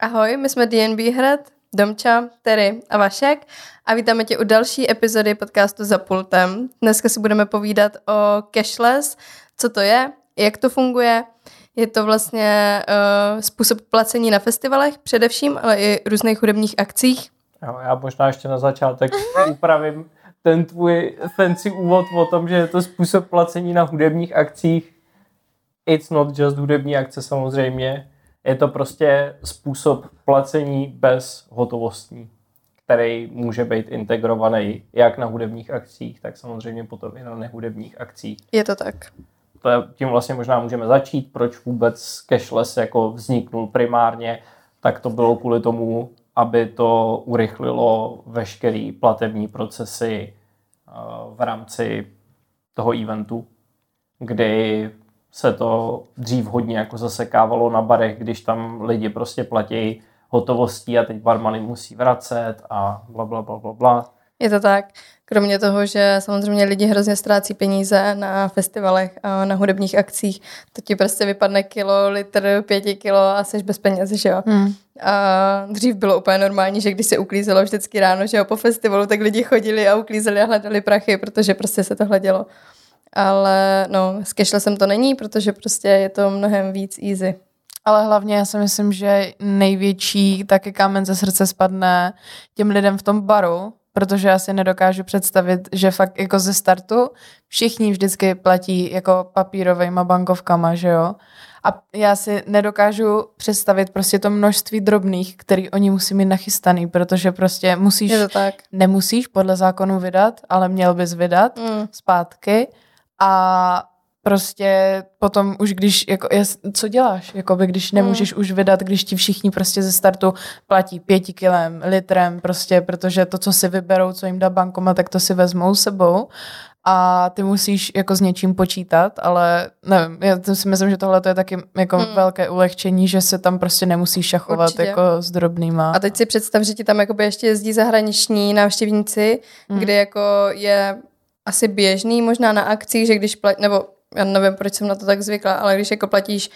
Ahoj, my jsme DNB Hrad, Domča, Terry a Vašek a vítáme tě u další epizody podcastu Za pultem. Dneska si budeme povídat o cashless, co to je, jak to funguje. Je to vlastně uh, způsob placení na festivalech především, ale i různých hudebních akcích. Jo, já možná ještě na začátek upravím ten tvůj fancy úvod o tom, že je to způsob placení na hudebních akcích. It's not just hudební akce samozřejmě. Je to prostě způsob placení bez hotovostní, který může být integrovaný jak na hudebních akcích, tak samozřejmě potom i na nehudebních akcích. Je to tak. To je, tím vlastně možná můžeme začít, proč vůbec cashless jako vzniknul primárně, tak to bylo kvůli tomu, aby to urychlilo veškerý platební procesy eh, v rámci toho eventu, kdy se to dřív hodně jako zasekávalo na barech, když tam lidi prostě platí hotovostí a teď barmany musí vracet a bla, bla, bla, bla, bla. Je to tak. Kromě toho, že samozřejmě lidi hrozně ztrácí peníze na festivalech a na hudebních akcích, to ti prostě vypadne kilo, litr, pěti kilo a jsi bez peněz, že jo. Hmm. A dřív bylo úplně normální, že když se uklízelo vždycky ráno, že jo, po festivalu, tak lidi chodili a uklízeli a hledali prachy, protože prostě se to hledělo ale no, s cashlessem to není, protože prostě je to mnohem víc easy. Ale hlavně já si myslím, že největší taky kámen ze srdce spadne těm lidem v tom baru, protože já si nedokážu představit, že fakt jako ze startu všichni vždycky platí jako papírovejma bankovkama, že jo? A já si nedokážu představit prostě to množství drobných, který oni musí mít nachystaný, protože prostě musíš, Je to tak. nemusíš podle zákonu vydat, ale měl bys vydat mm. zpátky a prostě potom už když, jako, co děláš, by když nemůžeš mm. už vydat, když ti všichni prostě ze startu platí pěti kilem, litrem, prostě, protože to, co si vyberou, co jim dá bankoma, tak to si vezmou sebou a ty musíš jako s něčím počítat, ale nevím, já si myslím, že tohle je taky jako mm. velké ulehčení, že se tam prostě nemusíš šachovat Určitě. jako s drobnýma. A teď si představ, že ti tam jakoby ještě jezdí zahraniční návštěvníci, mm. kde jako je asi běžný možná na akcích, že když platí, nebo já nevím, proč jsem na to tak zvykla, ale když jako platíš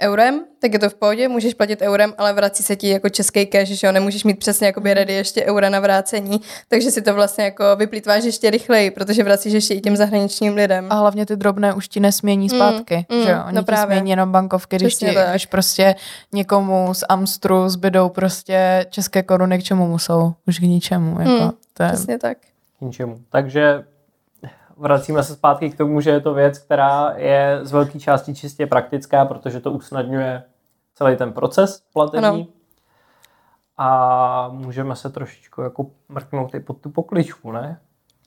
eurem, tak je to v pohodě, můžeš platit eurem, ale vrací se ti jako český cash, že jo, nemůžeš mít přesně jako ready ještě eura na vrácení, takže si to vlastně jako vyplýtváš ještě rychleji, protože vracíš ještě i těm zahraničním lidem. A hlavně ty drobné už ti nesmění mm, zpátky, mm, že jo, oni no právě. smění jenom bankovky, když, ti, když prostě někomu z Amstru zbydou prostě české koruny, k čemu musou, už k ničemu, jako, mm, to je... Přesně tak. K ničemu. Takže vracíme se zpátky k tomu, že je to věc, která je z velké části čistě praktická, protože to usnadňuje celý ten proces platební. Ano. A můžeme se trošičku jako mrknout i pod tu pokličku, ne?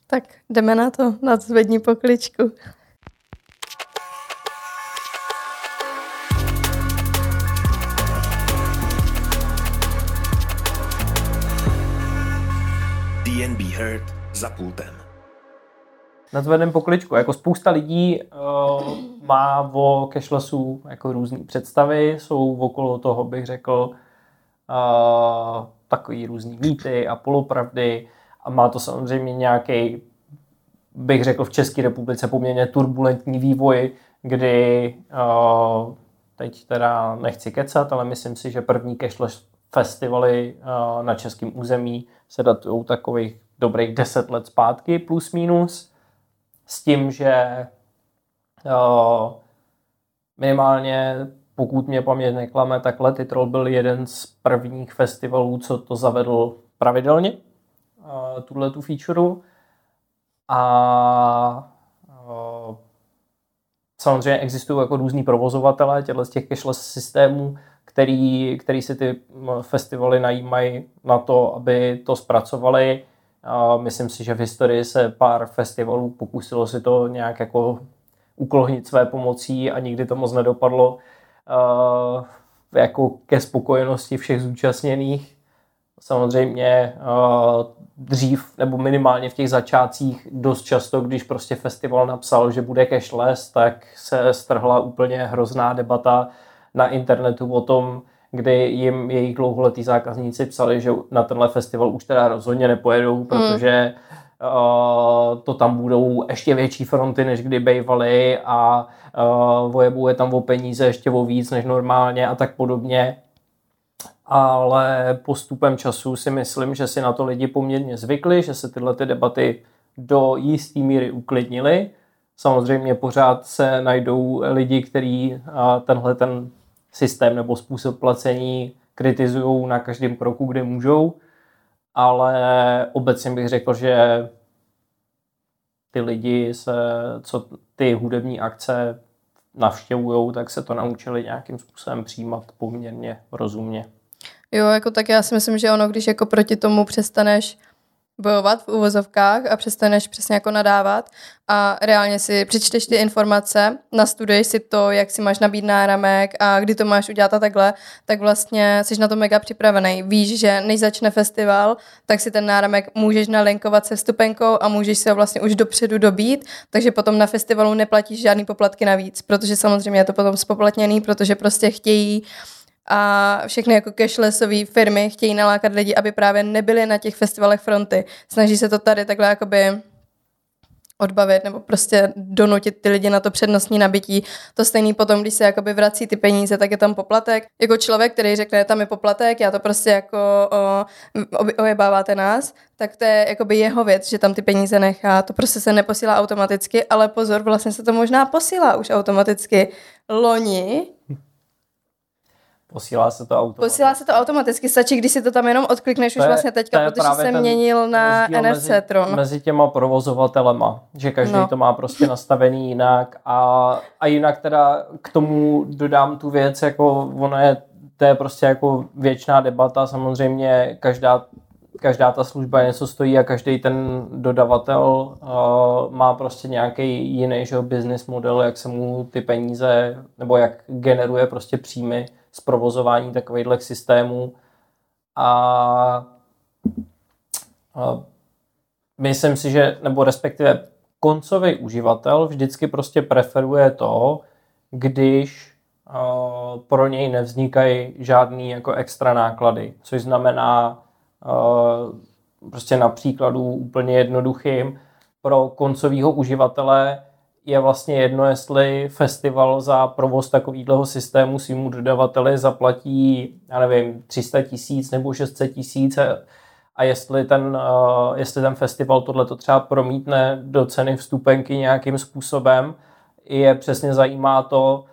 Tak jdeme na to, na zvední pokličku. DNB Heard za pultem nadzvedem pokličku. Jako spousta lidí uh, má o cashlessu jako různé představy, jsou okolo toho, bych řekl, uh, takový různý mýty a polopravdy a má to samozřejmě nějaký, bych řekl, v České republice poměrně turbulentní vývoj, kdy uh, teď teda nechci kecat, ale myslím si, že první cashless festivaly uh, na českém území se datují takových dobrých 10 let zpátky, plus minus s tím, že minimálně pokud mě paměť neklame, tak Lety Troll byl jeden z prvních festivalů, co to zavedl pravidelně, uh, tuhle tu featureu. A uh, samozřejmě existují jako různý provozovatelé těchto z těch cashless systémů, který, který si ty festivaly najímají na to, aby to zpracovali myslím si, že v historii se pár festivalů pokusilo si to nějak jako uklohnit své pomocí a nikdy to moc nedopadlo jako ke spokojenosti všech zúčastněných. Samozřejmě dřív nebo minimálně v těch začátcích dost často, když prostě festival napsal, že bude cashless, tak se strhla úplně hrozná debata na internetu o tom, kdy jim jejich dlouholetí zákazníci psali, že na tenhle festival už teda rozhodně nepojedou, hmm. protože uh, to tam budou ještě větší fronty, než kdy bývaly a uh, vojebuje tam o peníze ještě o víc než normálně a tak podobně. ale postupem času si myslím, že si na to lidi poměrně zvykli, že se tyhle ty debaty do jisté míry uklidnily. Samozřejmě pořád se najdou lidi, kteří tenhle ten systém nebo způsob placení kritizují na každém kroku, kde můžou, ale obecně bych řekl, že ty lidi, se, co ty hudební akce navštěvují, tak se to naučili nějakým způsobem přijímat poměrně rozumně. Jo, jako tak já si myslím, že ono, když jako proti tomu přestaneš bojovat v uvozovkách a přestaneš přesně jako nadávat a reálně si přečteš ty informace, nastuduješ si to, jak si máš nabít náramek a kdy to máš udělat a takhle, tak vlastně jsi na to mega připravený. Víš, že než začne festival, tak si ten náramek můžeš nalinkovat se vstupenkou a můžeš si ho vlastně už dopředu dobít, takže potom na festivalu neplatíš žádný poplatky navíc, protože samozřejmě je to potom spoplatněný, protože prostě chtějí a všechny jako cashlessové firmy chtějí nalákat lidi, aby právě nebyli na těch festivalech fronty. Snaží se to tady takhle jakoby odbavit nebo prostě donutit ty lidi na to přednostní nabití. To stejný potom, když se jakoby vrací ty peníze, tak je tam poplatek. Jako člověk, který řekne, tam je poplatek, já to prostě jako o, ojebáváte nás, tak to je jakoby jeho věc, že tam ty peníze nechá. To prostě se neposílá automaticky, ale pozor, vlastně se to možná posílá už automaticky. Loni Posílá se to automaticky. Posílá se to automaticky, stačí, když si to tam jenom odklikneš to už je, vlastně teďka, protože jsem měnil na NFC mezi, Tron. Mezi těma provozovatelema, že každý no. to má prostě nastavený jinak a, a jinak teda k tomu dodám tu věc, jako ono je, to je prostě jako věčná debata, samozřejmě každá každá ta služba něco stojí a každý ten dodavatel uh, má prostě nějaký jiný že, business model, jak se mu ty peníze, nebo jak generuje prostě příjmy z provozování takovýchhle systémů. A, myslím si, že, nebo respektive koncový uživatel vždycky prostě preferuje to, když pro něj nevznikají žádný jako extra náklady, což znamená prostě na příkladu úplně jednoduchým pro koncového uživatele je vlastně jedno, jestli festival za provoz takového systému svýmu dodavateli zaplatí, já nevím, 300 tisíc nebo 600 tisíc a jestli ten, uh, jestli ten festival tohle to třeba promítne do ceny vstupenky nějakým způsobem, je přesně zajímá to,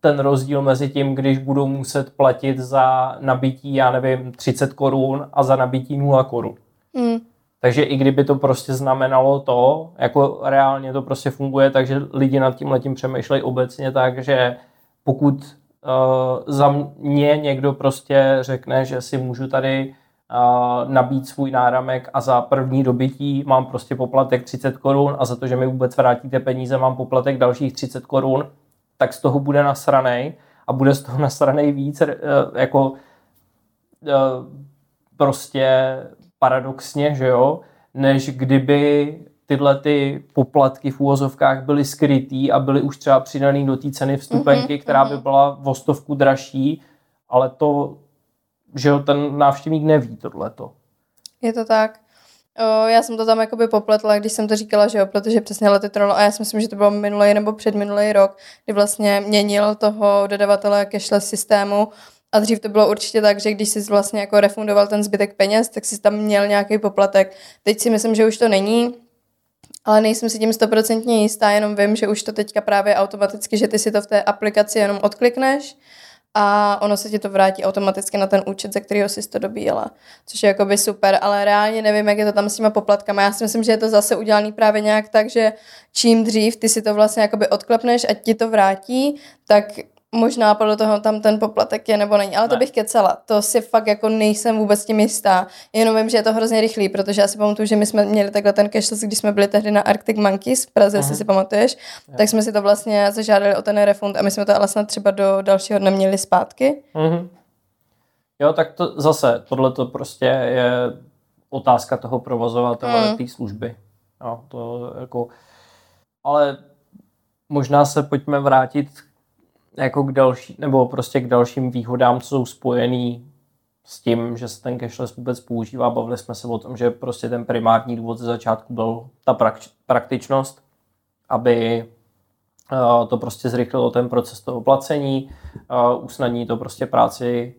ten rozdíl mezi tím, když budou muset platit za nabití, já nevím, 30 korun a za nabití 0 korun. Mm. Takže i kdyby to prostě znamenalo to, jako reálně to prostě funguje, takže lidi nad tím letím přemýšlejí obecně tak, že pokud uh, za mě někdo prostě řekne, že si můžu tady uh, nabít svůj náramek a za první dobytí mám prostě poplatek 30 korun a za to, že mi vůbec vrátíte peníze, mám poplatek dalších 30 korun, tak z toho bude nasranej a bude z toho nasranej víc uh, jako uh, prostě paradoxně, že jo, než kdyby tyhle ty poplatky v úvozovkách byly skrytý a byly už třeba přidaný do té ceny vstupenky, mm-hmm, která by mhm. byla o stovku dražší, ale to, že jo, ten návštěvník neví tohleto. Je to tak. O, já jsem to tam jakoby popletla, když jsem to říkala, že jo, protože přesně lety trolo, a já si myslím, že to bylo minulý nebo předminulý rok, kdy vlastně měnil toho dodavatele cashless systému a dřív to bylo určitě tak, že když jsi vlastně jako refundoval ten zbytek peněz, tak jsi tam měl nějaký poplatek. Teď si myslím, že už to není, ale nejsem si tím stoprocentně jistá, jenom vím, že už to teďka právě automaticky, že ty si to v té aplikaci jenom odklikneš a ono se ti to vrátí automaticky na ten účet, ze kterého jsi to dobíjela. Což je jakoby super, ale reálně nevím, jak je to tam s těma poplatkama. Já si myslím, že je to zase udělané právě nějak tak, že čím dřív ty si to vlastně jakoby odklepneš a ti to vrátí, tak Možná podle toho tam ten poplatek je nebo není, ale ne. to bych kecela. To si fakt jako nejsem vůbec tím jistá. Jenom vím, že je to hrozně rychlý, protože já si pamatuju, že my jsme měli takhle ten cashless, když jsme byli tehdy na Arctic Monkeys v Praze, uh-huh. si pamatuješ, yeah. tak jsme si to vlastně zažádali o ten refund a my jsme to ale snad třeba do dalšího dne měli zpátky. Uh-huh. Jo, tak to zase, tohle to prostě je otázka toho provozovatele mm. té služby. Jo, to jako, ale možná se pojďme vrátit jako k další, nebo prostě k dalším výhodám, co jsou spojený s tím, že se ten cashless vůbec používá. Bavili jsme se o tom, že prostě ten primární důvod ze začátku byl ta praktičnost, aby eh, to prostě zrychlilo ten proces toho placení, eh, usnadní to prostě práci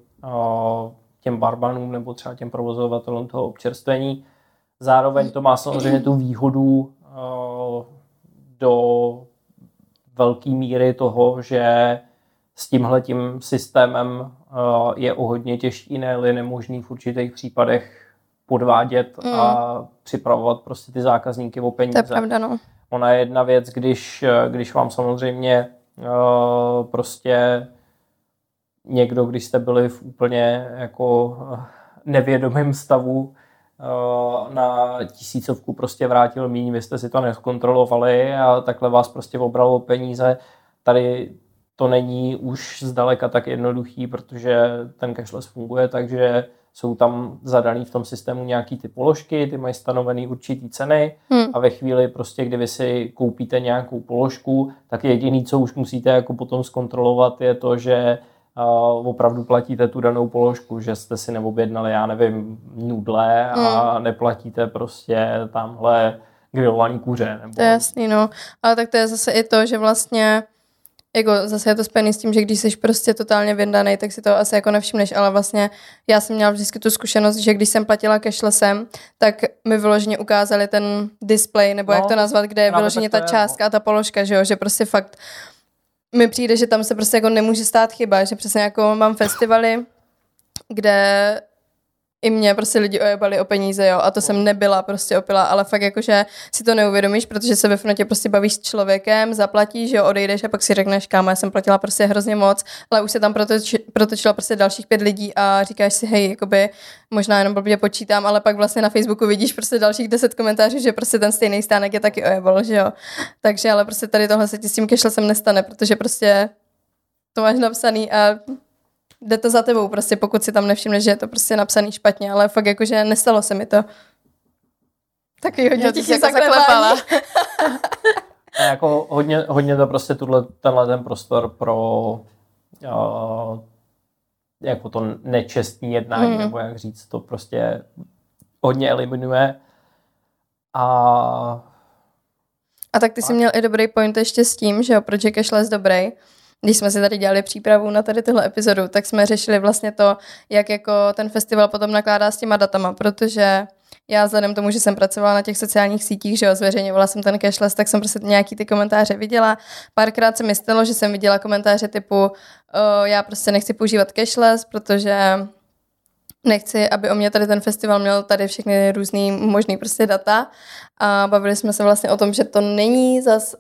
těm barbanům nebo třeba těm provozovatelům toho občerstvení. Zároveň to má samozřejmě tu výhodu do velké míry toho, že s tímhletím systémem je o hodně těžký, ne nemožný v určitých případech podvádět mm. a připravovat prostě ty zákazníky o peníze. To je pravda, no. Ona je jedna věc, když, když vám samozřejmě uh, prostě někdo, když jste byli v úplně jako nevědomém stavu na tisícovku prostě vrátil míň, vy jste si to neskontrolovali a takhle vás prostě obralo peníze. Tady to není už zdaleka tak jednoduchý, protože ten cashless funguje, takže jsou tam zadaný v tom systému nějaký ty položky, ty mají stanovený určitý ceny hmm. a ve chvíli prostě, kdy vy si koupíte nějakou položku, tak jediný, co už musíte jako potom zkontrolovat, je to, že opravdu platíte tu danou položku, že jste si neobjednali, já nevím, nudle a hmm. neplatíte prostě tamhle grilovaný kuře. Nebo... To je jasný, no. Ale tak to je zase i to, že vlastně jako zase je to spojené s tím, že když jsi prostě totálně vyndaný, tak si to asi jako nevšimneš, ale vlastně já jsem měla vždycky tu zkušenost, že když jsem platila cashlessem, tak mi vyloženě ukázali ten display, nebo no, jak to nazvat, kde je vyloženě ta částka no. a ta položka, že jo, že prostě fakt mi přijde, že tam se prostě jako nemůže stát chyba, že přesně jako mám festivaly, kde i mě prostě lidi ojebali o peníze, jo, a to jsem nebyla prostě opila, ale fakt jakože si to neuvědomíš, protože se ve frontě prostě bavíš s člověkem, zaplatíš, jo, odejdeš a pak si řekneš, kámo, já jsem platila prostě hrozně moc, ale už se tam protoč, protočilo prostě dalších pět lidí a říkáš si, hej, jakoby možná jenom blbě počítám, ale pak vlastně na Facebooku vidíš prostě dalších deset komentářů, že prostě ten stejný stánek je taky ojebal, že jo. Takže ale prostě tady tohle se ti s tím cashlessem nestane, protože prostě to máš napsaný a jde to za tebou, prostě pokud si tam nevšimneš, že je to prostě napsaný špatně, ale fakt jakože nestalo se mi to. Taky hodně těch jako zaklepala. A jako hodně, hodně to prostě tuhle, tenhle ten prostor pro uh, jako to nečestní jednání, mm. nebo jak říct, to prostě hodně eliminuje. A a tak ty jsi měl i dobrý point ještě s tím, že jo, proč je cashless dobrý, když jsme si tady dělali přípravu na tady tuhle epizodu, tak jsme řešili vlastně to, jak jako ten festival potom nakládá s těma datama, protože já vzhledem tomu, že jsem pracovala na těch sociálních sítích, že jo, zveřejňovala jsem ten cashless, tak jsem prostě nějaký ty komentáře viděla. Párkrát se mi stalo, že jsem viděla komentáře typu, já prostě nechci používat cashless, protože nechci, aby o mě tady ten festival měl tady všechny různý možný prostě data a bavili jsme se vlastně o tom, že to není zas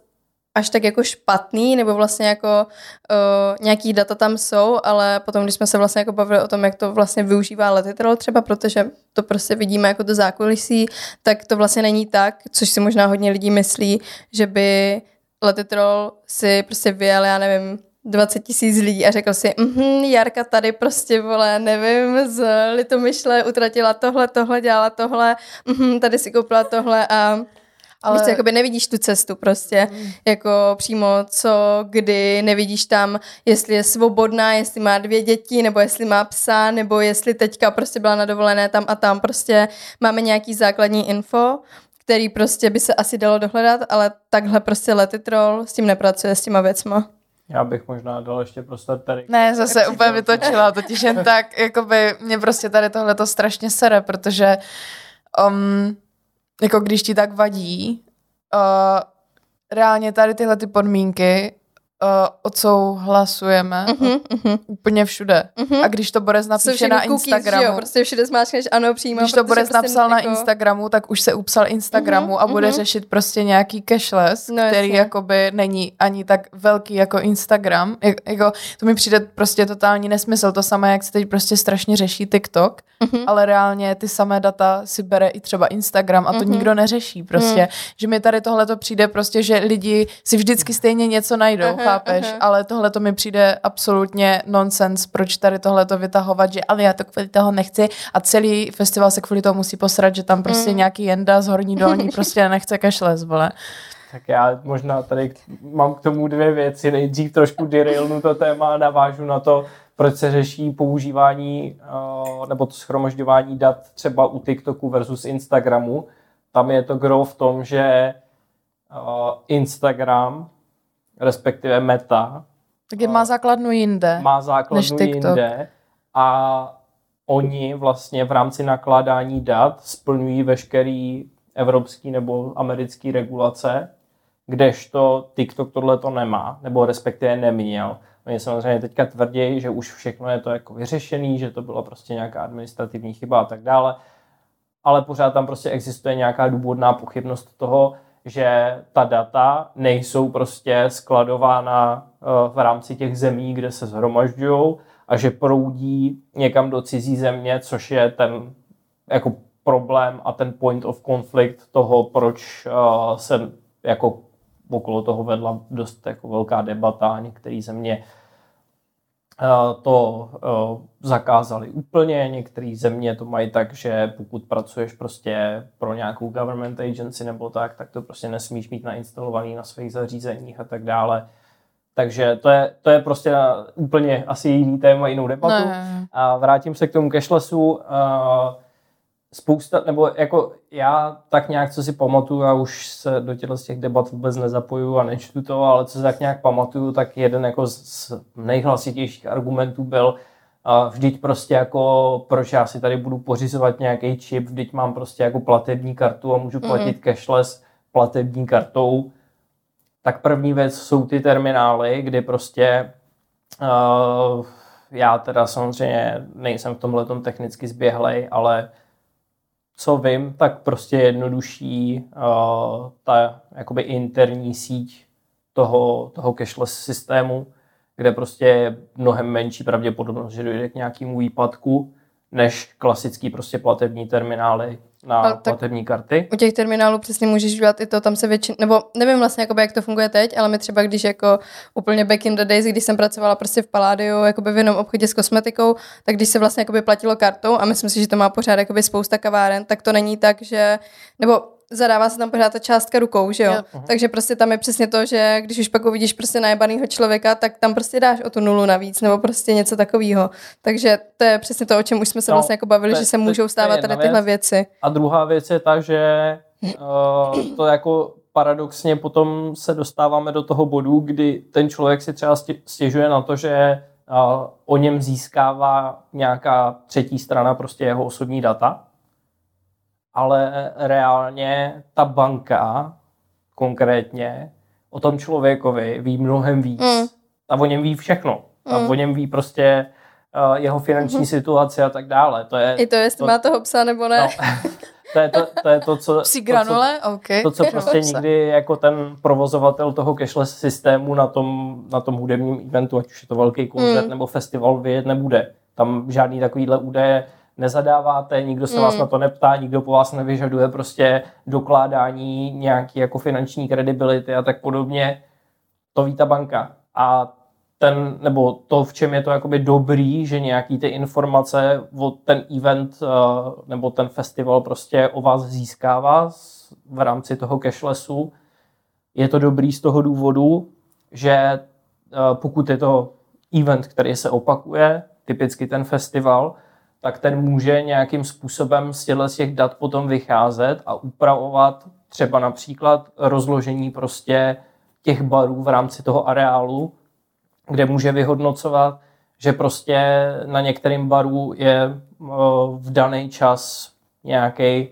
až tak jako špatný, nebo vlastně jako uh, nějaký data tam jsou, ale potom, když jsme se vlastně jako bavili o tom, jak to vlastně využívá Letitrol třeba, protože to prostě vidíme jako to zákulisí, tak to vlastně není tak, což si možná hodně lidí myslí, že by Letitrol si prostě vyjel, já nevím, 20 tisíc lidí a řekl si, mm, Jarka tady prostě, vole, nevím, z Litomyšle utratila tohle, tohle, dělala tohle, mm, tady si koupila tohle a ale... Víš, jakoby nevidíš tu cestu prostě, mm. jako přímo co, kdy, nevidíš tam, jestli je svobodná, jestli má dvě děti, nebo jestli má psa, nebo jestli teďka prostě byla na dovolené tam a tam, prostě máme nějaký základní info, který prostě by se asi dalo dohledat, ale takhle prostě Letitrol s tím nepracuje, s těma věcma. Já bych možná dal ještě prostě tady. Ne, zase úplně vytočila, totiž jen tak, jakoby mě prostě tady tohle to strašně sere, protože um, jako když ti tak vadí, uh, reálně tady tyhle ty podmínky odsouhlasujeme uh-huh, uh-huh. úplně všude. Uh-huh. A když to Borez napíše na Instagramu... jo, prostě všude zmáčkneš ano, přímo. Když to Borez prostě napsal jako... na Instagramu, tak už se upsal Instagramu uh-huh, a bude uh-huh. řešit prostě nějaký cashless, no, který jasně. jakoby není ani tak velký jako Instagram. Jak, jako, to mi přijde prostě totální nesmysl. To samé, jak se teď prostě strašně řeší TikTok, uh-huh. ale reálně ty samé data si bere i třeba Instagram a to uh-huh. nikdo neřeší prostě. Uh-huh. Že mi tady tohle to přijde prostě, že lidi si vždycky stejně něco najdou, uh-huh chápeš, uh-huh. ale tohle to mi přijde absolutně nonsens, proč tady tohle to vytahovat, že ale já to kvůli toho nechci a celý festival se kvůli toho musí posrat, že tam prostě mm. nějaký jenda z horní dolní prostě nechce kašles, vole. Tak já možná tady mám k tomu dvě věci. Nejdřív trošku derailnu to téma a navážu na to, proč se řeší používání uh, nebo to schromažďování dat třeba u TikToku versus Instagramu. Tam je to gro v tom, že uh, Instagram respektive Meta. Tak je má základnu jinde. Má základnu jinde a oni vlastně v rámci nakládání dat splňují veškerý evropský nebo americký regulace, kdežto TikTok tohle to nemá, nebo respektive neměl. Oni samozřejmě teďka tvrdí, že už všechno je to jako vyřešený, že to byla prostě nějaká administrativní chyba a tak dále, ale pořád tam prostě existuje nějaká důvodná pochybnost toho, že ta data nejsou prostě skladována eh, v rámci těch zemí, kde se zhromažďují a že proudí někam do cizí země, což je ten jako problém a ten point of conflict toho, proč uh, se jako okolo toho vedla dost jako velká debata. Některé země to uh, zakázali úplně, některé země to mají tak, že pokud pracuješ prostě pro nějakou government agency nebo tak, tak to prostě nesmíš mít nainstalovaný na svých zařízeních a tak dále. Takže to je, to je prostě na úplně asi jiný téma, jinou debatu. Ne. A vrátím se k tomu cashlessu. Uh, spousta, nebo jako já tak nějak, co si pamatuju, já už se do těchto z těch debat vůbec nezapoju a nečtu to, ale co si tak nějak pamatuju, tak jeden jako z nejhlasitějších argumentů byl, uh, vždyť prostě jako, proč já si tady budu pořizovat nějaký čip, vždyť mám prostě jako platební kartu a můžu platit mm-hmm. cashless platební kartou tak první věc jsou ty terminály, kdy prostě uh, já teda samozřejmě nejsem v tomhle technicky zběhlej, ale co vím, tak prostě jednodušší uh, ta jakoby interní síť toho, toho cashless systému, kde prostě je mnohem menší pravděpodobnost, že dojde k nějakému výpadku, než klasický prostě platební terminály, na a platební karty. U těch terminálů přesně můžeš dělat i to, tam se většinou, nebo nevím vlastně, jakoby, jak to funguje teď, ale my třeba když jako úplně back in the days, když jsem pracovala prostě v Paládiu, jakoby v jenom obchodě s kosmetikou, tak když se vlastně jakoby platilo kartou a myslím si, že to má pořád jakoby spousta kaváren, tak to není tak, že, nebo zadává se tam pořád ta částka rukou, že jo? jo. Uh-huh. Takže prostě tam je přesně to, že když už pak uvidíš prostě najebanýho člověka, tak tam prostě dáš o tu nulu navíc, nebo prostě něco takového. Takže to je přesně to, o čem už jsme se no, vlastně jako bavili, je, že se můžou stávat tady tyhle věc. věci. A druhá věc je ta, že uh, to jako paradoxně potom se dostáváme do toho bodu, kdy ten člověk si třeba stěžuje na to, že uh, o něm získává nějaká třetí strana prostě jeho osobní data, ale reálně ta banka konkrétně o tom člověkovi ví mnohem víc. Mm. A o něm ví všechno. Mm. A o něm ví prostě uh, jeho finanční mm. situaci a tak dále. To je, I to, jestli to, má toho psa nebo ne. No, to, je to, to je to, co... Psí granule? To, co, okay. to, co prostě nikdy jako ten provozovatel toho cashless systému na tom, na tom hudebním eventu, ať už je to velký koncert mm. nebo festival, vyjet nebude. Tam žádný takovýhle údaje nezadáváte, nikdo se mm. vás na to neptá, nikdo po vás nevyžaduje prostě dokládání nějaký jako finanční kredibility a tak podobně. To ví ta banka. A ten, nebo to, v čem je to jakoby dobrý, že nějaký ty informace o ten event eh, nebo ten festival prostě o vás získává v rámci toho cashlessu, je to dobrý z toho důvodu, že eh, pokud je to event, který se opakuje, typicky ten festival, tak ten může nějakým způsobem z těch dat potom vycházet a upravovat třeba například rozložení prostě těch barů v rámci toho areálu, kde může vyhodnocovat, že prostě na některém baru je eh, v daný čas nějaký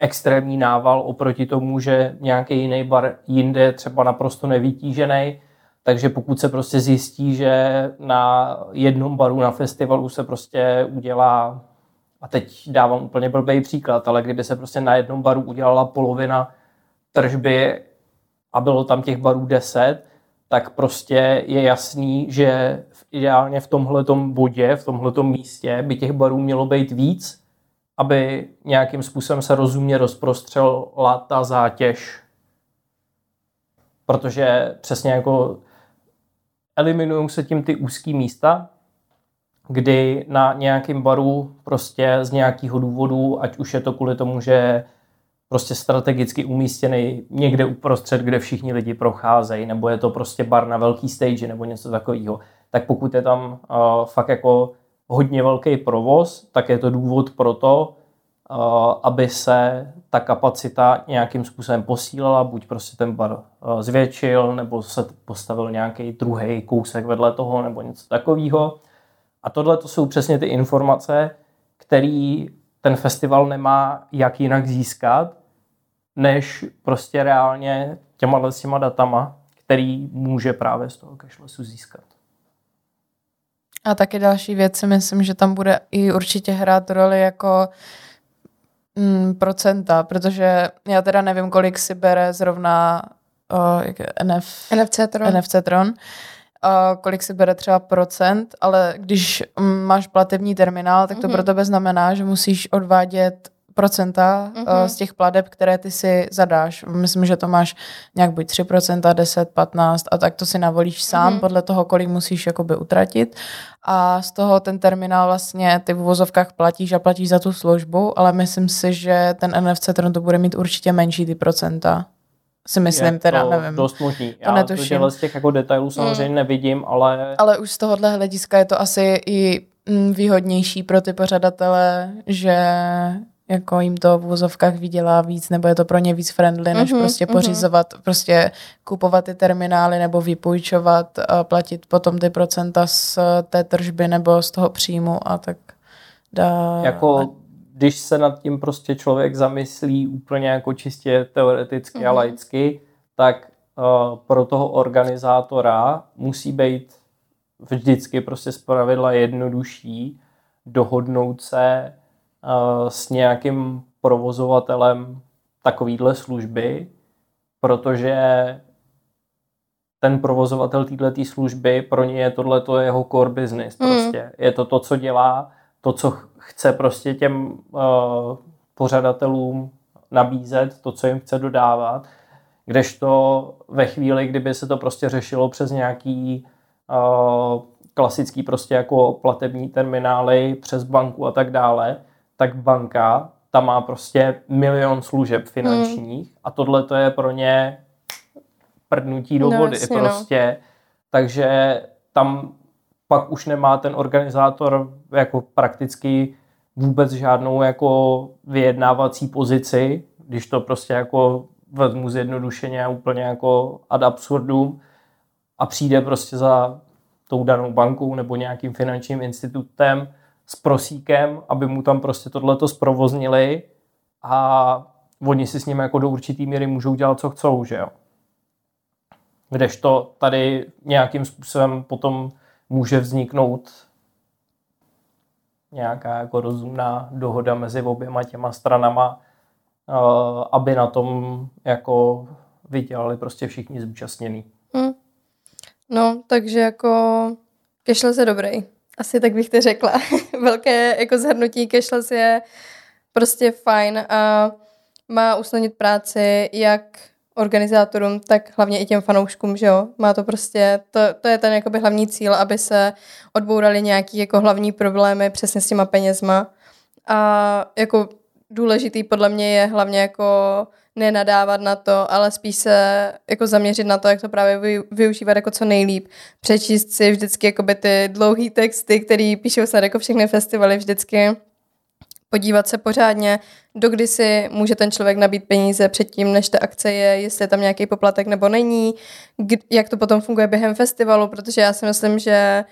extrémní nával oproti tomu, že nějaký jiný bar jinde je třeba naprosto nevytížený takže pokud se prostě zjistí, že na jednom baru na festivalu se prostě udělá, a teď dávám úplně blbý příklad, ale kdyby se prostě na jednom baru udělala polovina tržby a bylo tam těch barů 10, tak prostě je jasný, že ideálně v tomhletom bodě, v tomhletom místě by těch barů mělo být víc, aby nějakým způsobem se rozumně rozprostřela ta zátěž. Protože přesně jako eliminují se tím ty úzké místa, kdy na nějakém baru prostě z nějakého důvodu, ať už je to kvůli tomu, že prostě strategicky umístěný někde uprostřed, kde všichni lidi procházejí, nebo je to prostě bar na velký stage nebo něco takového, tak pokud je tam uh, fakt jako hodně velký provoz, tak je to důvod pro to, aby se ta kapacita nějakým způsobem posílala, buď prostě ten bar zvětšil, nebo se postavil nějaký druhý kousek vedle toho, nebo něco takového. A tohle to jsou přesně ty informace, který ten festival nemá jak jinak získat, než prostě reálně těma s těma datama, který může právě z toho cashlessu získat. A taky další věc si myslím, že tam bude i určitě hrát roli jako mm, procenta, protože já teda nevím, kolik si bere zrovna uh, jak NF, NFC Tron. NFC Tron uh, kolik si bere třeba procent, ale když mm, máš platební terminál, tak to mm-hmm. pro tebe znamená, že musíš odvádět procenta mm-hmm. z těch pladeb, které ty si zadáš. Myslím, že to máš nějak buď 3%, 10, 15 a tak to si navolíš sám mm-hmm. podle toho, kolik musíš jakoby utratit a z toho ten terminál vlastně ty v uvozovkách platíš a platíš za tu službu, ale myslím si, že ten NFC Tron to bude mít určitě menší ty procenta si myslím, je teda to nevím. dost možný. To Já netuším. to z těch jako detailů samozřejmě mm. nevidím, ale... Ale už z tohohle hlediska je to asi i mm, výhodnější pro ty pořadatele, že jako jim to v vozovkách vydělá víc, nebo je to pro ně víc friendly, než mm-hmm, prostě pořizovat, mm-hmm. prostě kupovat ty terminály nebo vypůjčovat a platit potom ty procenta z té tržby nebo z toho příjmu a tak dá. Jako, když se nad tím prostě člověk zamyslí úplně jako čistě teoreticky mm-hmm. a mhm. laicky, tak uh, pro toho organizátora musí být vždycky prostě zpravidla jednodušší dohodnout se s nějakým provozovatelem takovýhle služby, protože ten provozovatel této služby, pro ně je tohle to jeho core business. Mm. Prostě. Je to to, co dělá, to, co chce prostě těm uh, pořadatelům nabízet, to, co jim chce dodávat. Kdežto ve chvíli, kdyby se to prostě řešilo přes nějaký uh, klasický prostě jako platební terminály přes banku a tak dále, tak banka tam má prostě milion služeb finančních hmm. a tohle to je pro ně prdnutí do no, vody jasně, no. prostě. No. Takže tam pak už nemá ten organizátor jako prakticky vůbec žádnou jako vyjednávací pozici, když to prostě jako vezmu zjednodušeně úplně jako ad absurdum a přijde prostě za tou danou bankou nebo nějakým finančním institutem s prosíkem, aby mu tam prostě tohleto zprovoznili a oni si s ním jako do určitý míry můžou dělat, co chcou, že jo. Kdežto tady nějakým způsobem potom může vzniknout nějaká jako rozumná dohoda mezi oběma těma stranama, eh, aby na tom jako vydělali prostě všichni zúčastnění. Hmm. No, takže jako cashless je dobrý. Asi tak bych to řekla. Velké jako zhrnutí cashless je prostě fajn a má usnadnit práci jak organizátorům, tak hlavně i těm fanouškům, že jo. Má to prostě, to, to je ten jakoby hlavní cíl, aby se odbourali nějaký jako hlavní problémy přesně s těma penězma. A jako důležitý podle mě je hlavně jako nenadávat na to, ale spíš se jako zaměřit na to, jak to právě využívat jako co nejlíp. Přečíst si vždycky jakoby ty dlouhé texty, které píšou se jako všechny festivaly vždycky. Podívat se pořádně, dokdy si může ten člověk nabít peníze předtím, než ta akce je, jestli je tam nějaký poplatek nebo není, jak to potom funguje během festivalu, protože já si myslím, že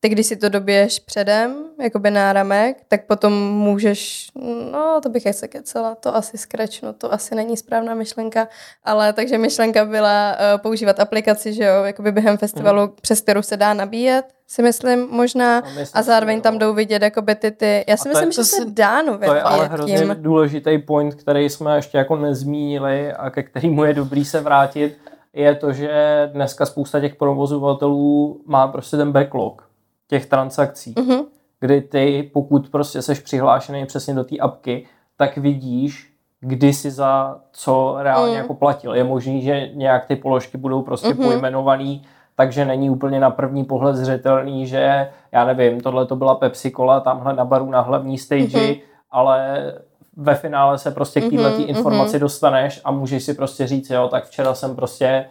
ty, když si to doběš předem, jakoby náramek, tak potom můžeš, no to bych se kecela, to asi skrečnu, to asi není správná myšlenka, ale takže myšlenka byla uh, používat aplikaci, že jo, jakoby během festivalu, hmm. přes kterou se dá nabíjet, si myslím možná, a, myslím, a zároveň tam jdou vidět jakoby ty, ty já si myslím, je, že se dá nově To je ale hrozně tím. důležitý point, který jsme ještě jako nezmínili a ke kterému je dobrý se vrátit, je to, že dneska spousta těch provozovatelů má prostě ten backlog těch transakcí, mm-hmm. kdy ty, pokud prostě seš přihlášený přesně do té apky, tak vidíš, kdy si za co reálně mm. jako platil. Je možný, že nějak ty položky budou prostě mm-hmm. pojmenovaný, takže není úplně na první pohled zřetelný, že já nevím, tohle to byla Pepsi Cola tamhle na baru na hlavní stage, mm-hmm. ale ve finále se prostě k této mm-hmm, informaci mm-hmm. dostaneš a můžeš si prostě říct, jo, tak včera jsem prostě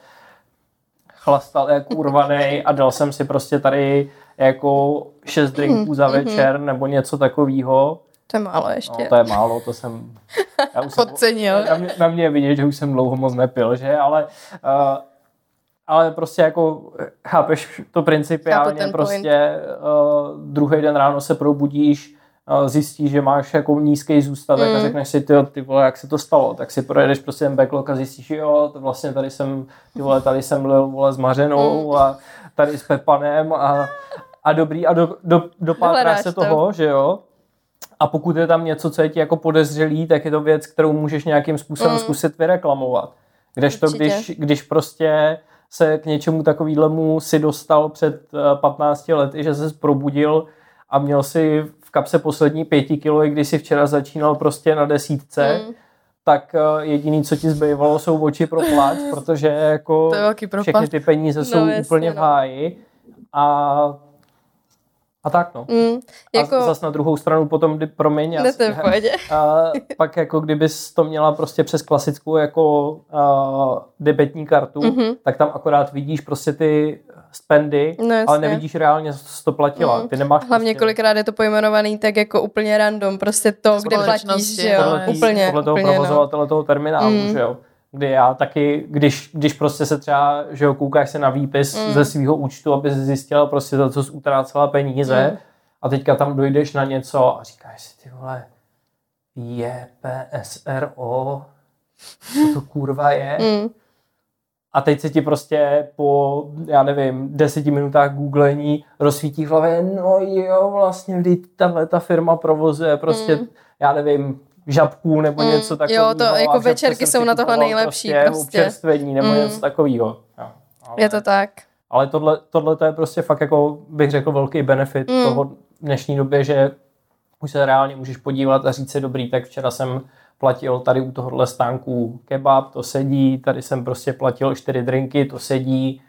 chlastal jak urvaný a dal jsem si prostě tady jako šest drinků za mhm, večer nebo něco takového. To je málo ještě. No, to je málo, to jsem... Já už Podcenil. Jsem, na, mě, na mě je vidět, že už jsem dlouho moc nepil, že? Ale uh, ale prostě jako chápeš to principiálně, prostě uh, druhý den ráno se probudíš, uh, zjistíš, že máš jako nízký zůstatek mm. a řekneš si, ty, ty vole, jak se to stalo, tak si projedeš prostě ten backlog a zjistíš, jo, to vlastně tady jsem, ty vole, tady jsem lil, vole, s Mařenou mm. a tady s Pepanem a, a dobrý a do, do, dopátráš se toho, to. že jo, a pokud je tam něco, co je ti jako podezřelý, tak je to věc, kterou můžeš nějakým způsobem mm. zkusit vyreklamovat. Kdežto, když, když prostě se k něčemu takovýhlemu si dostal před 15 eh, lety, že se probudil a měl si v kapse poslední pěti kilo, i když si včera začínal prostě na desítce, mm. tak eh, jediný, co ti zbývalo, jsou oči pro pláč, protože jako všechny ty peníze jsou no, úplně v no. háji a a tak no. Mm, jako... A zase na druhou stranu potom, kdy, promiň, ne, to a pak jako kdybys to měla prostě přes klasickou jako uh, debetní kartu, mm-hmm. tak tam akorát vidíš prostě ty spendy, no, ale nevidíš reálně, co to platila. Mm. Ty nemáš Hlavně prostě... kolikrát je to pojmenovaný tak jako úplně random, prostě to, kde platíš, že jo, podle tý, úplně. Podle toho úplně, no. provozovatele no. toho terminálu, mm. že jo kdy já taky, když, když prostě se třeba, že jo, koukáš se na výpis mm. ze svého účtu, aby si zjistil prostě za co jsi utrácela peníze mm. a teďka tam dojdeš na něco a říkáš si, ty vole, je PSRO, co to kurva je? Mm. A teď se ti prostě po, já nevím, deseti minutách googlení rozsvítí v hlavě, no jo, vlastně, kdy tahle ta firma provozuje prostě, mm. já nevím, žabků nebo mm, něco takového. Jo, to jako večerky jsou na tohle nejlepší prostě. prostě. Občerstvení nebo mm. něco takového. Jo, ale, je to tak. Ale tohle, tohle to je prostě fakt jako, bych řekl, velký benefit mm. toho dnešní době, že už se reálně můžeš podívat a říct si dobrý, tak včera jsem platil tady u tohohle stánku kebab, to sedí, tady jsem prostě platil čtyři drinky, to sedí,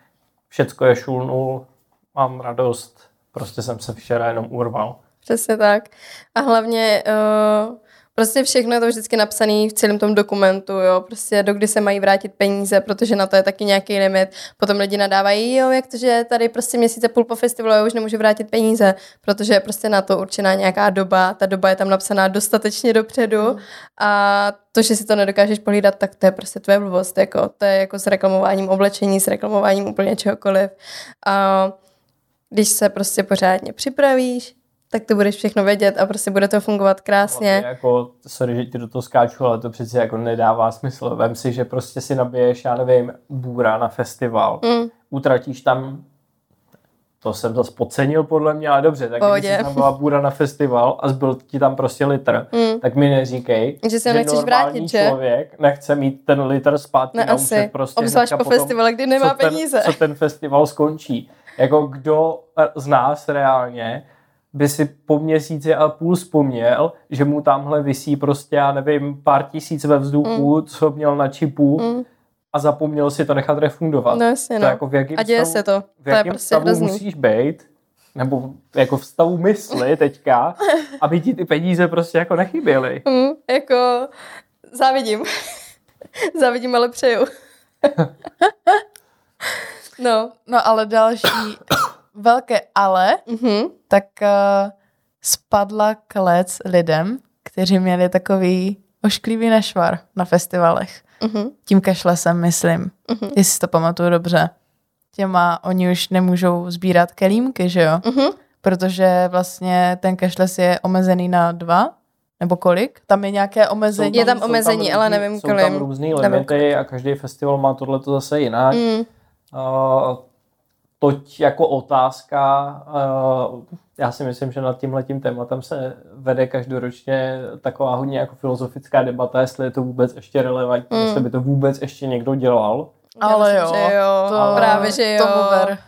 všecko je šulnul, mám radost, prostě jsem se včera jenom urval. Přesně tak. A hlavně uh Prostě všechno je to vždycky napsané v celém tom dokumentu, jo, prostě do kdy se mají vrátit peníze, protože na to je taky nějaký limit. Potom lidi nadávají, jo, jak to, že tady prostě měsíce půl po festivalu já už nemůžu vrátit peníze, protože je prostě na to určená nějaká doba, ta doba je tam napsaná dostatečně dopředu mm. a to, že si to nedokážeš pohlídat, tak to je prostě tvoje blbost, jako, to je jako s reklamováním oblečení, s reklamováním úplně čehokoliv. A když se prostě pořádně připravíš, tak to budeš všechno vědět a prostě bude to fungovat krásně. No, jako, sorry, že ti do toho skáču, ale to přeci jako nedává smysl. Vem si, že prostě si nabiješ, já nevím, bůra na festival, mm. utratíš tam to jsem zase podcenil podle mě, ale dobře, tak Pohodě. když tam byla bůra na festival a zbyl ti tam prostě litr, mm. tak mi neříkej, že, si že nechceš vrátit, že? člověk nechce mít ten litr zpátky ne, na asi. prostě Obzvlášť po festivale, kdy nemá co peníze. Ten, co ten festival skončí. Jako kdo z nás reálně by si po měsíci a půl vzpomněl, že mu tamhle visí prostě, já nevím, pár tisíc ve vzduchu, mm. co měl na čipu mm. a zapomněl si to nechat refundovat. No jasně, no. To jako v jakým a děje stavu, se to. V jakém to je prostě stavu hrozný. musíš být, nebo jako v stavu mysli teďka, aby ti ty peníze prostě jako nechyběly. Mm, jako závidím. závidím, ale přeju. no. No ale další velké ale, mm-hmm. tak uh, spadla klec lidem, kteří měli takový ošklivý nešvar na festivalech. Mm-hmm. Tím kašlesem, myslím. Mm-hmm. Jestli si to pamatuju dobře. Těma oni už nemůžou sbírat kelímky, že jo? Mm-hmm. Protože vlastně ten cashless je omezený na dva, nebo kolik? Tam je nějaké omezení? Tam, je tam omezení, tam ale nevím kolik. Jsou tam různý limity a každý festival má tohleto zase jinak. Mm. Uh, toť jako otázka, uh, já si myslím, že nad tímhletím tématem se vede každoročně taková hodně jako filozofická debata, jestli je to vůbec ještě relevantní, mm. jestli by to vůbec ještě někdo dělal. Ale jo, že jo. To, ale právě, že jo.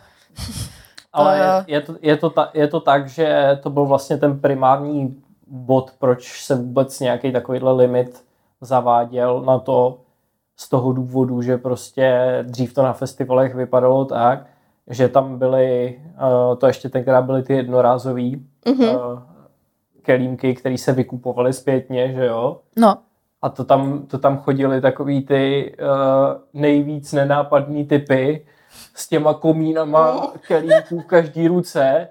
To. Ale je, je, to, je, to ta, je to tak, že to byl vlastně ten primární bod, proč se vůbec nějaký takovýhle limit zaváděl na to z toho důvodu, že prostě dřív to na festivalech vypadalo tak, že tam byly, uh, to ještě tenkrát byly ty jednorázový mm-hmm. uh, kelímky, které se vykupovaly zpětně, že jo? No. A to tam, to tam chodili takový ty uh, nejvíc nenápadní typy s těma komínama kelímků v každý ruce.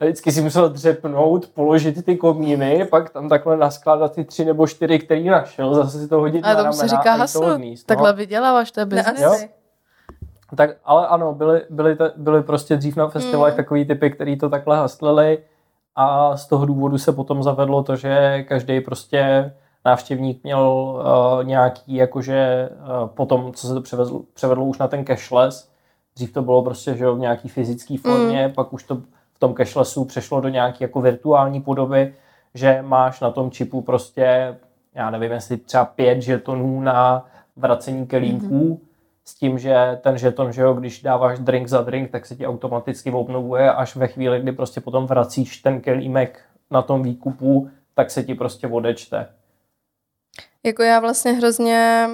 A vždycky si musel dřepnout, položit ty komíny, pak tam takhle naskládat ty tři nebo čtyři, který našel, zase si to hodit a na ramena se říká hasl, no. takhle vyděláváš, to je business. Tak, ale ano, byly, byly, byly prostě dřív na festivalech mm. takový typy, který to takhle haslili a z toho důvodu se potom zavedlo to, že každý prostě návštěvník měl uh, nějaký, jakože uh, potom, co se to převezlo, převedlo už na ten cashless, dřív to bylo prostě, že v nějaký fyzické formě, mm. pak už to v tom cashlessu přešlo do nějaké jako virtuální podoby, že máš na tom čipu prostě, já nevím, jestli třeba pět žetonů na vracení kelímků, mm. S tím, že ten žeton, že jo, když dáváš drink za drink, tak se ti automaticky obnovuje až ve chvíli, kdy prostě potom vracíš ten kelímek na tom výkupu, tak se ti prostě odečte. Jako já vlastně hrozně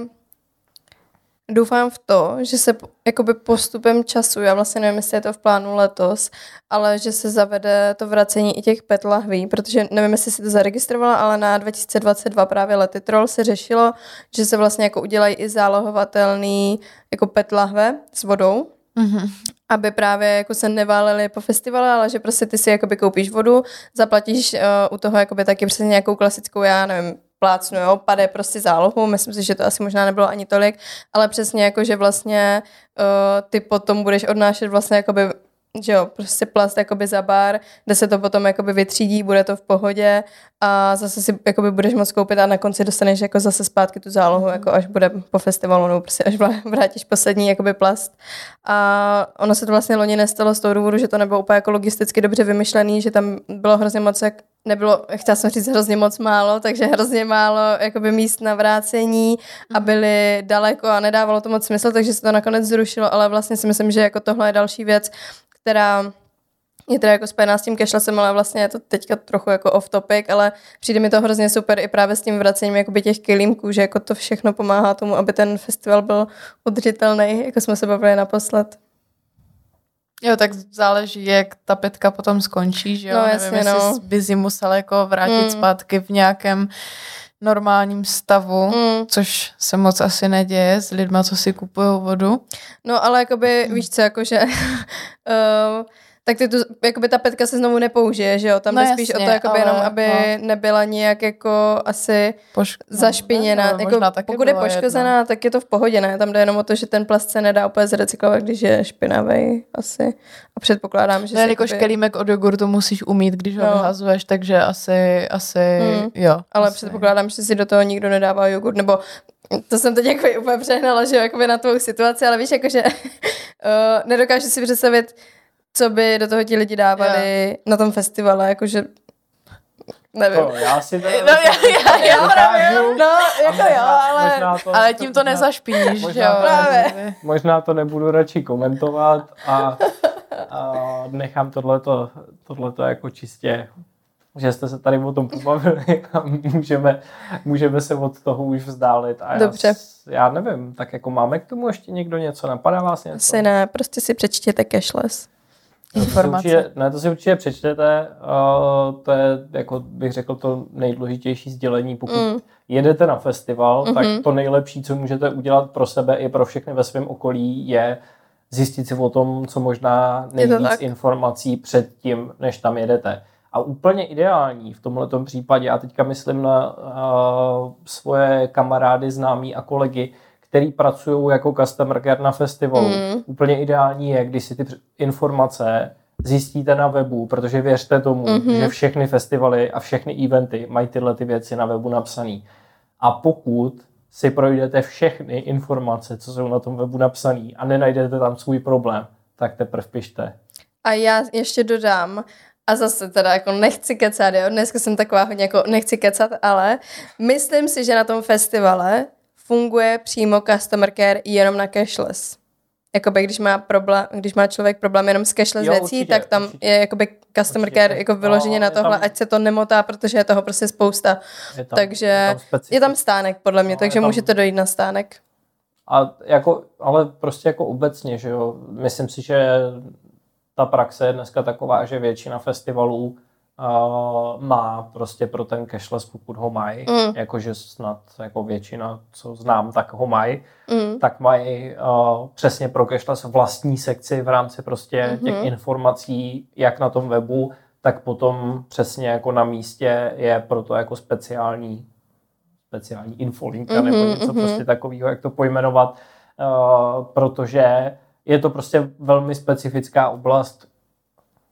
doufám v to, že se jakoby postupem času, já vlastně nevím, jestli je to v plánu letos, ale že se zavede to vracení i těch pet lahví, protože nevím, jestli si to zaregistrovala, ale na 2022 právě Letitrol se řešilo, že se vlastně jako udělají i zálohovatelný jako pet lahve s vodou, Mm-hmm. Aby právě jako se neváleli po festivale, ale že prostě ty si jakoby koupíš vodu, zaplatíš uh, u toho jakoby taky přesně nějakou klasickou, já nevím, plácnu, jo, pade prostě zálohu, myslím si, že to asi možná nebylo ani tolik, ale přesně jako, že vlastně uh, ty potom budeš odnášet vlastně jakoby že jo, prostě plast jakoby za bar, kde se to potom jakoby vytřídí, bude to v pohodě a zase si jakoby budeš moct koupit a na konci dostaneš jako zase zpátky tu zálohu, mm. jako až bude po festivalu, nebo prostě až vrátíš poslední jakoby plast. A ono se to vlastně loni nestalo z toho důvodu, že to nebylo úplně jako logisticky dobře vymyšlený, že tam bylo hrozně moc, jak nebylo, chtěla jsem říct hrozně moc málo, takže hrozně málo jakoby míst na vrácení a mhm. byly daleko a nedávalo to moc smysl, takže se to nakonec zrušilo, ale vlastně si myslím, že jako tohle je další věc, která je teda jako spojená s tím cashlessem, ale vlastně je to teďka trochu jako off topic, ale přijde mi to hrozně super i právě s tím vracením jakoby těch kilímků, že jako to všechno pomáhá tomu, aby ten festival byl udržitelný, jako jsme se bavili naposled. Jo, tak záleží, jak ta petka potom skončí, že jo? No, jasně, Nevím, no. jestli by si musel jako vrátit mm. zpátky v nějakém normálním stavu, mm. což se moc asi neděje s lidma, co si kupují vodu. No ale jakoby, mm. víš co, jakože uh, tak ty tu, jakoby ta petka se znovu nepoužije, že jo? Tam no jde spíš o to, jakoby ale, jenom, aby no. nebyla nijak jako asi Pošk- zašpiněna. No, jako, pokud je poškozená, jedno. tak je to v pohodě, ne? Tam jde jenom o to, že ten plast se nedá úplně zrecyklovat, když je špinavý asi. A předpokládám, že... No, jakož jakoby... kelímek od jogurtu musíš umít, když ho no. vyhazuješ, takže asi, asi mm. jo. Ale asi. předpokládám, že si do toho nikdo nedává jogurt, nebo to jsem teď jako úplně přehnala, že jakoby na tvou situaci, ale víš, jakože uh, nedokážu si představit, co by do toho ti lidi dávali yeah. na tom festivale, jakože Nevím. To, já si to no, já, já, já, dokážu, no, jako možná, jo, ale, to, ale tím to nezašpiníš, možná, jo. Právě. Možná to nebudu radši komentovat a, a nechám tohleto, tohleto jako čistě že jste se tady o tom pobavili a můžeme, můžeme se od toho už vzdálit. A Dobře. Já, já nevím, tak jako máme k tomu ještě někdo něco? Napadá vás něco? Asi ne, prostě si přečtěte cashless informace. To určitě, ne, to si určitě přečtete. Uh, to je, jako bych řekl, to nejdůležitější sdělení. Pokud mm. jedete na festival, mm-hmm. tak to nejlepší, co můžete udělat pro sebe i pro všechny ve svém okolí, je zjistit si o tom, co možná nejvíc informací před tím, než tam jedete. A úplně ideální v tomto případě, já teďka myslím na uh, svoje kamarády, známí a kolegy, který pracují jako customer care na festivalu. Mm. Úplně ideální je, když si ty informace zjistíte na webu, protože věřte tomu, mm-hmm. že všechny festivaly a všechny eventy mají tyhle ty věci na webu napsané. A pokud si projdete všechny informace, co jsou na tom webu napsané a nenajdete tam svůj problém, tak teprve pište. A já ještě dodám, a zase teda jako nechci kecat, jo? dneska jsem taková hodně jako nechci kecat, ale myslím si, že na tom festivale funguje přímo customer care jenom na cashless. Jakoby, když má, problém, když má člověk problém jenom s cashless jo, věcí, určitě, tak tam určitě. je jakoby customer určitě. care jako vyloženě no, na tohle, tam, ať se to nemotá, protože je toho prostě spousta. Je tam, takže je tam, je tam stánek podle mě, no, takže tam, můžete dojít na stánek. A jako, ale prostě jako obecně, že jo, myslím si, že ta praxe je dneska taková, že většina festivalů uh, má prostě pro ten cashless, pokud ho mají, mm. jakože snad jako většina, co znám, tak ho mají, mm. tak mají uh, přesně pro cashless vlastní sekci v rámci prostě mm-hmm. těch informací, jak na tom webu, tak potom přesně jako na místě je pro to jako speciální speciální infolinka mm-hmm, nebo něco mm-hmm. prostě takového, jak to pojmenovat, uh, protože je to prostě velmi specifická oblast,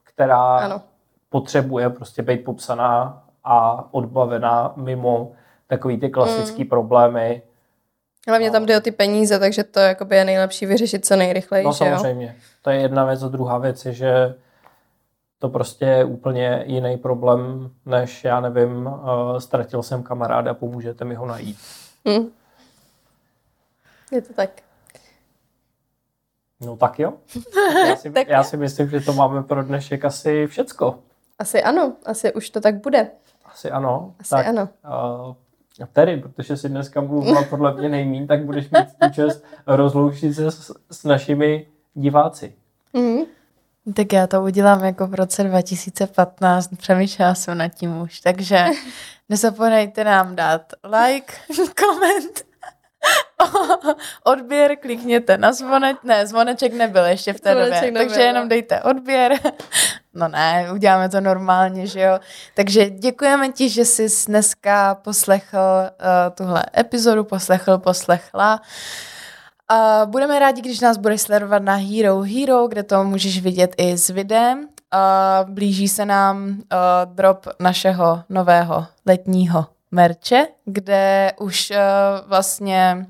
která ano. Potřebuje prostě být popsaná a odbavená mimo takový ty klasické mm. problémy. Hlavně tam jde o ty peníze, takže to je nejlepší vyřešit co nejrychleji. No samozřejmě. Jo? To je jedna věc a druhá věc je, že to prostě je úplně jiný problém, než já nevím, uh, ztratil jsem kamaráda, pomůžete mi ho najít. Hmm. Je to tak. No tak jo. Já si, tak já si myslím, že to máme pro dnešek asi všecko. Asi ano, asi už to tak bude. Asi ano. Asi tak, ano. Uh, tedy, protože si dneska mluvila podle mě nejmín, tak budeš mít tu čest rozloučit se s, s našimi diváci. Mm-hmm. Tak já to udělám jako v roce 2015, přemýšlela jsem nad tím už, takže nezapomeňte nám dát like, koment, odběr, klikněte na zvoneč, ne, zvoneček nebyl ještě v té zvoneček době, nebyl, takže jenom no. dejte odběr. No ne, uděláme to normálně, že jo. Takže děkujeme ti, že jsi dneska poslechl uh, tuhle epizodu, poslechl, poslechla. Uh, budeme rádi, když nás budeš sledovat na Hero Hero, kde to můžeš vidět i s videem. Uh, blíží se nám uh, drop našeho nového letního merče, kde už uh, vlastně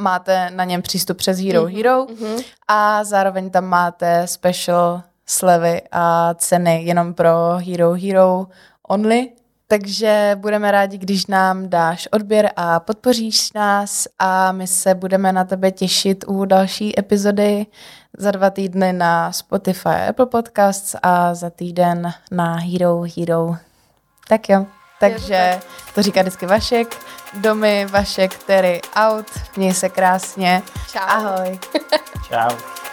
máte na něm přístup přes Hero mm-hmm. Hero mm-hmm. a zároveň tam máte special slevy a ceny jenom pro Hero Hero only, takže budeme rádi, když nám dáš odběr a podpoříš nás a my se budeme na tebe těšit u další epizody za dva týdny na Spotify Apple Podcasts a za týden na Hero Hero. Tak jo, takže to říká vždycky Vašek. Domy, Vašek, který out. Měj se krásně. Čau. Ahoj. Čau.